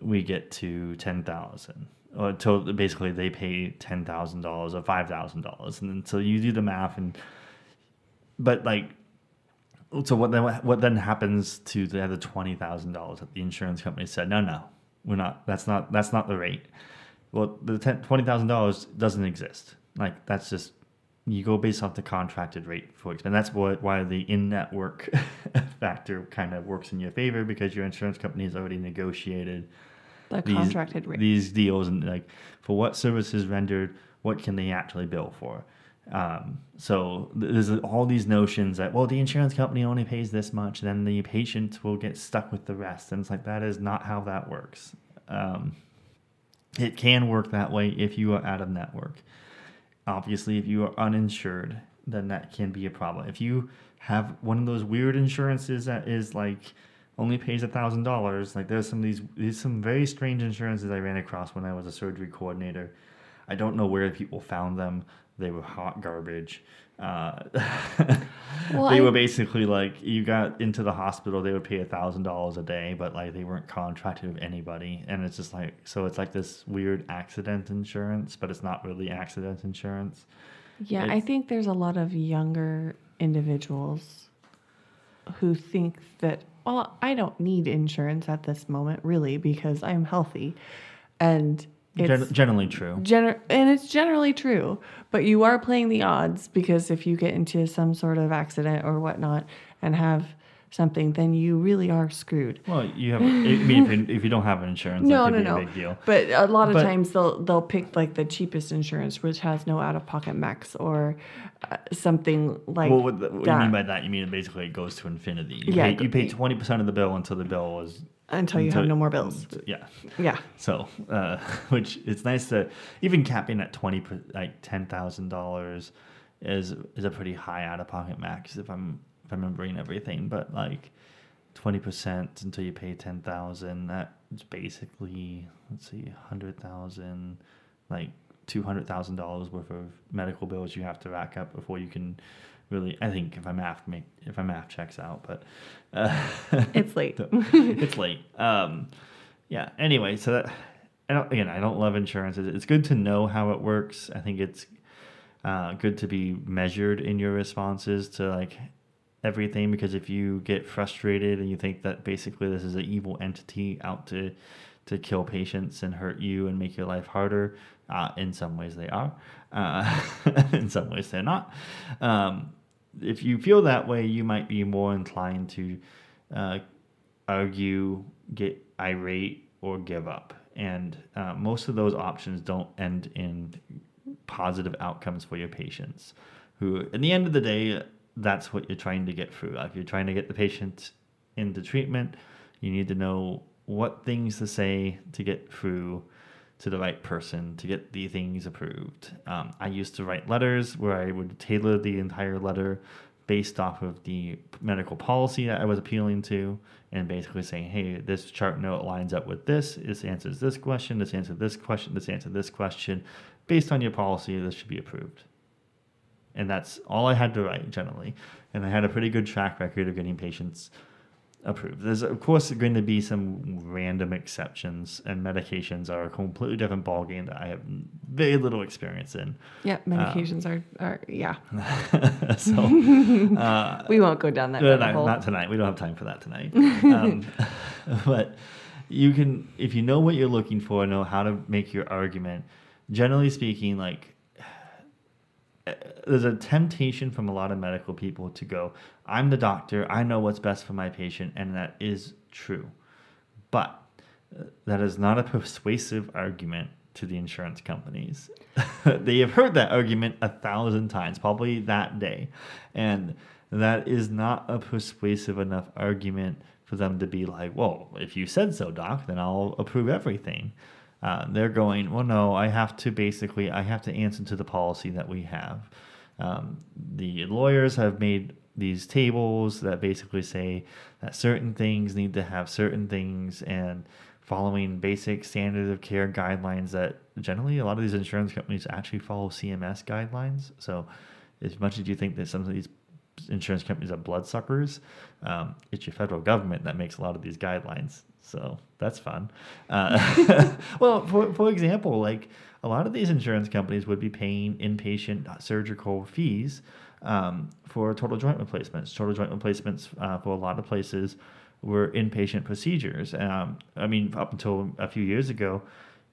we get to 10000 or until basically they pay $10000 or $5000 and then so you do the math and but like so what then what then happens to the other twenty thousand dollars that the insurance company said no no we're not that's not that's not the rate well the ten, twenty thousand dollars doesn't exist like that's just you go based off the contracted rate for expense that's what why the in-network factor kind of works in your favor because your insurance company has already negotiated The these, contracted rate. these deals and like for what services rendered, what can they actually bill for? Um, so there's all these notions that well, the insurance company only pays this much, then the patient will get stuck with the rest, and it's like that is not how that works. Um, it can work that way if you are out of network. Obviously, if you are uninsured, then that can be a problem. If you have one of those weird insurances that is like only pays a thousand dollars, like there's some of these there's some very strange insurances I ran across when I was a surgery coordinator. I don't know where people found them. They were hot garbage. Uh, Well, they I- were basically like you got into the hospital, they would pay a thousand dollars a day, but like they weren't contracted with anybody, and it's just like so it's like this weird accident insurance, but it's not really accident insurance. Yeah, I think there's a lot of younger individuals who think that, well, I don't need insurance at this moment, really, because I'm healthy. And Gen- it's generally true. gener- and it's generally true, but you are playing the odds because if you get into some sort of accident or whatnot and have something, then you really are screwed. Well, you have. I mean, if you, if you don't have insurance, No, no, no. a big deal. But a lot of But- times they'll they'll pick like the cheapest insurance, which has no out of pocket max or uh, something like well, what, the, what you mean by that? You mean basically it goes to infinity. You Yeah, pay, you pay twenty percent of the bill until the bill was until you have no more bills. Yeah. Yeah, So, uh, which it's nice to even capping at twenty like ten thousand dollars is is a pretty high out of pocket max if I'm if I'm remembering everything. But like twenty percent until you pay ten thousand, that's basically let's see, hundred thousand, like two hundred thousand dollars worth of medical bills you have to rack up before you can really. I think if math make if my math checks out, but uh, it's late. it's late. Um, yeah. Anyway, so that I don't again. I don't love insurance. It's it's good to know how it works. I think it's uh, good to be measured in your responses to like everything because if you get frustrated and you think that basically this is an evil entity out to to kill patients and hurt you and make your life harder, uh, in some ways they are. Uh, in some ways they're not. Um, if you feel that way, you might be more inclined to uh, argue, get irate, or give up. And uh, most of those options don't end in positive outcomes for your patients. Who, in the end of the day, that's what you're trying to get through. If you're trying to get the patient into treatment, you need to know what things to say to get through to the right person to get the things approved. Um, I used to write letters where I would tailor the entire letter based off of the medical policy that I was appealing to, and basically saying, "Hey, this chart note lines up with this. This answers this question. This answers this question. This answers this question. Based on your policy, this should be approved." And that's all I had to write generally, and I had a pretty good track record of getting patients approved. There's of course going to be some random exceptions, and medications are a completely different ballgame that I have very little experience in. Yeah, medications are, are yeah. so uh, We won't go down that no, not tonight. We don't have time for that tonight. um, but you can, if you know what you're looking for, know how to make your argument. Generally speaking, like uh, there's a temptation from a lot of medical people to go, I'm the doctor, I know what's best for my patient, and that is true. But uh, that is not a persuasive argument to the insurance companies. they have heard that argument a thousand times, probably that day. And that is not a persuasive enough argument for them to be like, well, if you said so, doc, then I'll approve everything. Uh, they're going, well, no, I have to basically, I have to answer to the policy that we have. Um, the lawyers have made these tables that basically say that certain things need to have certain things and following basic standard of care guidelines that generally a lot of these insurance companies actually follow CMS guidelines. So as much as you think that some of these insurance companies are bloodsuckers, um, it's your federal government that makes a lot of these guidelines. So that's fun. Uh, well, for, for example, like a lot of these insurance companies would be paying inpatient surgical fees um, for total joint replacements. Total joint replacements uh, for a lot of places were inpatient procedures. Um, I mean, up until a few years ago,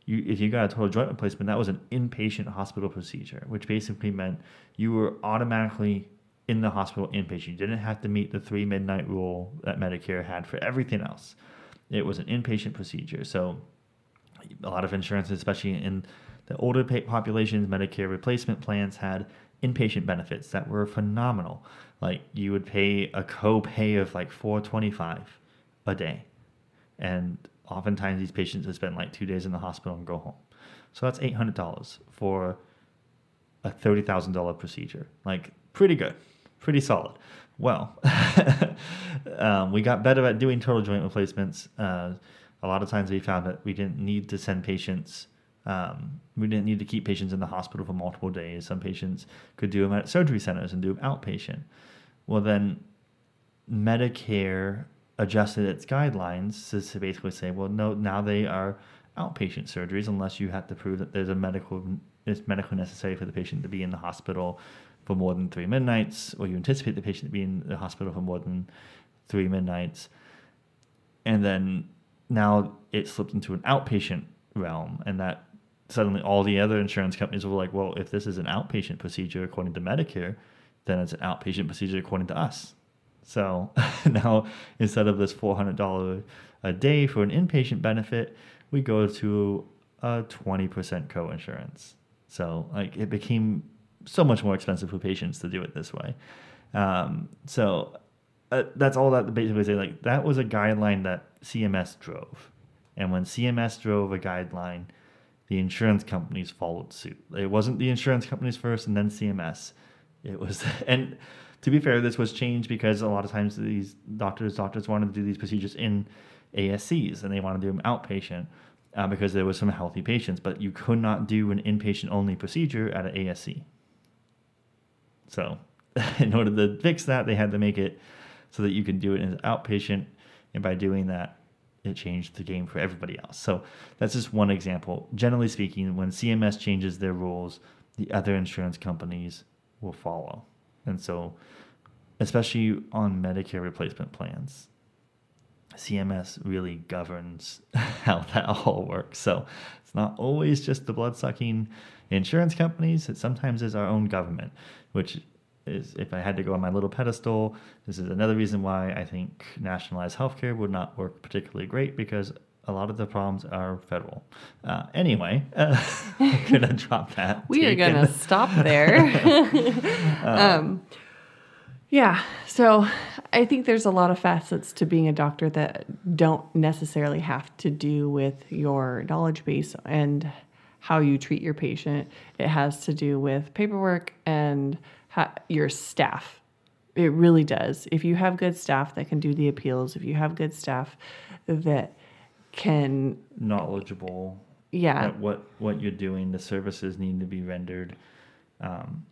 you, if you got a total joint replacement, that was an inpatient hospital procedure, which basically meant you were automatically in the hospital inpatient. You didn't have to meet the three midnight rule that Medicare had for everything else. It was an inpatient procedure. So a lot of insurance, especially in the older populations, Medicare replacement plans had inpatient benefits that were phenomenal. Like you would pay a co-pay of like 425 a day. And oftentimes these patients would spend like two days in the hospital and go home. So that's $800 for a $30,000 procedure. Like pretty good, pretty solid. Well, um, we got better at doing total joint replacements. Uh, a lot of times we found that we didn't need to send patients um, we didn't need to keep patients in the hospital for multiple days. Some patients could do them at surgery centers and do them outpatient. Well, then Medicare adjusted its guidelines to, to basically say, well, no, now they are outpatient surgeries unless you have to prove that there's a medical it's medically necessary for the patient to be in the hospital for more than three midnights, or you anticipate the patient to be in the hospital for more than three midnights. And then now it slipped into an outpatient realm, and that suddenly all the other insurance companies were like, well, if this is an outpatient procedure according to Medicare, then it's an outpatient procedure according to us. So now instead of this $400 a day for an inpatient benefit, we go to a 20% co-insurance. So like it became so much more expensive for patients to do it this way. Um, so uh, that's all that basically say. Like that was a guideline that CMS drove, and when CMS drove a guideline, the insurance companies followed suit. It wasn't the insurance companies first and then CMS. It was, and to be fair, this was changed because a lot of times these doctors doctors wanted to do these procedures in ASCs and they wanted to do them outpatient uh, because there was some healthy patients, but you could not do an inpatient only procedure at an ASC. So, in order to fix that, they had to make it so that you can do it as outpatient, and by doing that, it changed the game for everybody else. So that's just one example. Generally speaking, when CMS changes their rules, the other insurance companies will follow. And so, especially on Medicare replacement plans, CMS really governs how that all works. So it's not always just the blood sucking insurance companies, it sometimes is our own government, which is if I had to go on my little pedestal, this is another reason why I think nationalized healthcare would not work particularly great because a lot of the problems are federal. Uh, anyway, uh, I'm gonna drop that. We are gonna stop there. um, yeah, so I think there's a lot of facets to being a doctor that don't necessarily have to do with your knowledge base and how you treat your patient. It has to do with paperwork and your staff. It really does. If you have good staff that can do the appeals, if you have good staff that can knowledgeable, yeah, at what what you're doing, the services need to be rendered. Um,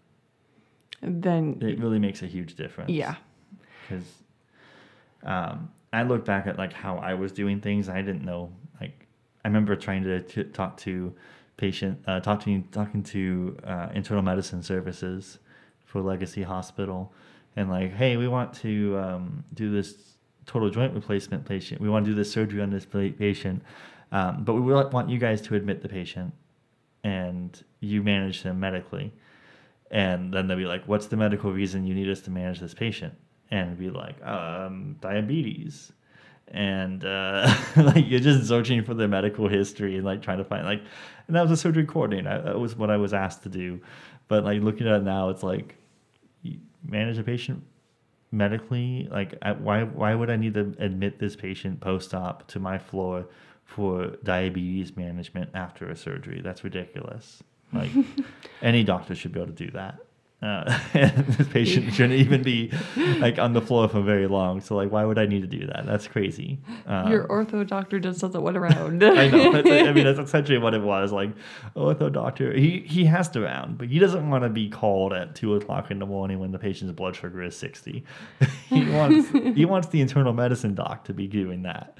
then it really makes a huge difference. Yeah, because um, I look back at like how I was doing things. I didn't know. Like I remember trying to t- talk to patient, uh, talking talking to uh, internal medicine services for Legacy Hospital, and like, hey, we want to um, do this total joint replacement patient. We want to do this surgery on this patient, um, but we want you guys to admit the patient, and you manage them medically. and then they'll be like, "What's the medical reason you need us to manage this patient?" And be like, um, "Diabetes." And uh, like you're just searching for their medical history and like trying to find like, and that was a surgery coordinator. That was what I was asked to do. But like looking at it now, it's like manage a patient medically like I, why why would i need to admit this patient post-op to my floor for diabetes management after a surgery that's ridiculous like any doctor should be able to do that uh, this patient shouldn't even be like on the floor for very long so like why would i need to do that that's crazy um, Your ortho doctor just doesn't want around. I know. That's, I mean, that's essentially what it was. Like, ortho doctor, he he has to round, but he doesn't want to be called at two o'clock in the morning when the patient's blood sugar is sixty. he wants he wants the internal medicine doc to be doing that.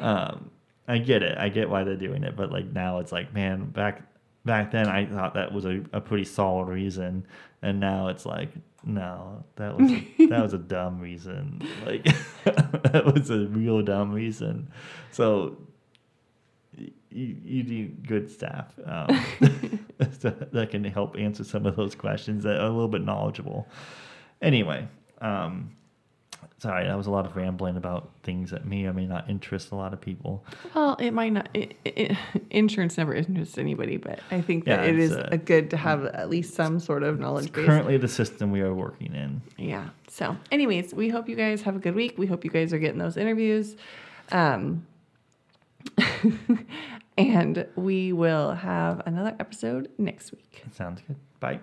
Um, I get it. I get why they're doing it, but like now it's like, man, back back then I thought that was a, a pretty solid reason, and now it's like, no, that was a, that was a dumb reason. Like that was a real dumb reason. So you, you need good staff um, that can help answer some of those questions that are a little bit knowledgeable. Anyway, um, sorry, that was a lot of rambling about things that may or may not interest a lot of people. Well, it might not. It, it, insurance never interests anybody, but I think that Yeah, it's, is a good to have at least some sort of knowledge base. currently the system we are working in. Yeah. So, anyways, we hope you guys have a good week. We hope you guys are getting those interviews. Um, and we will have another episode next week. Sounds good. Bye.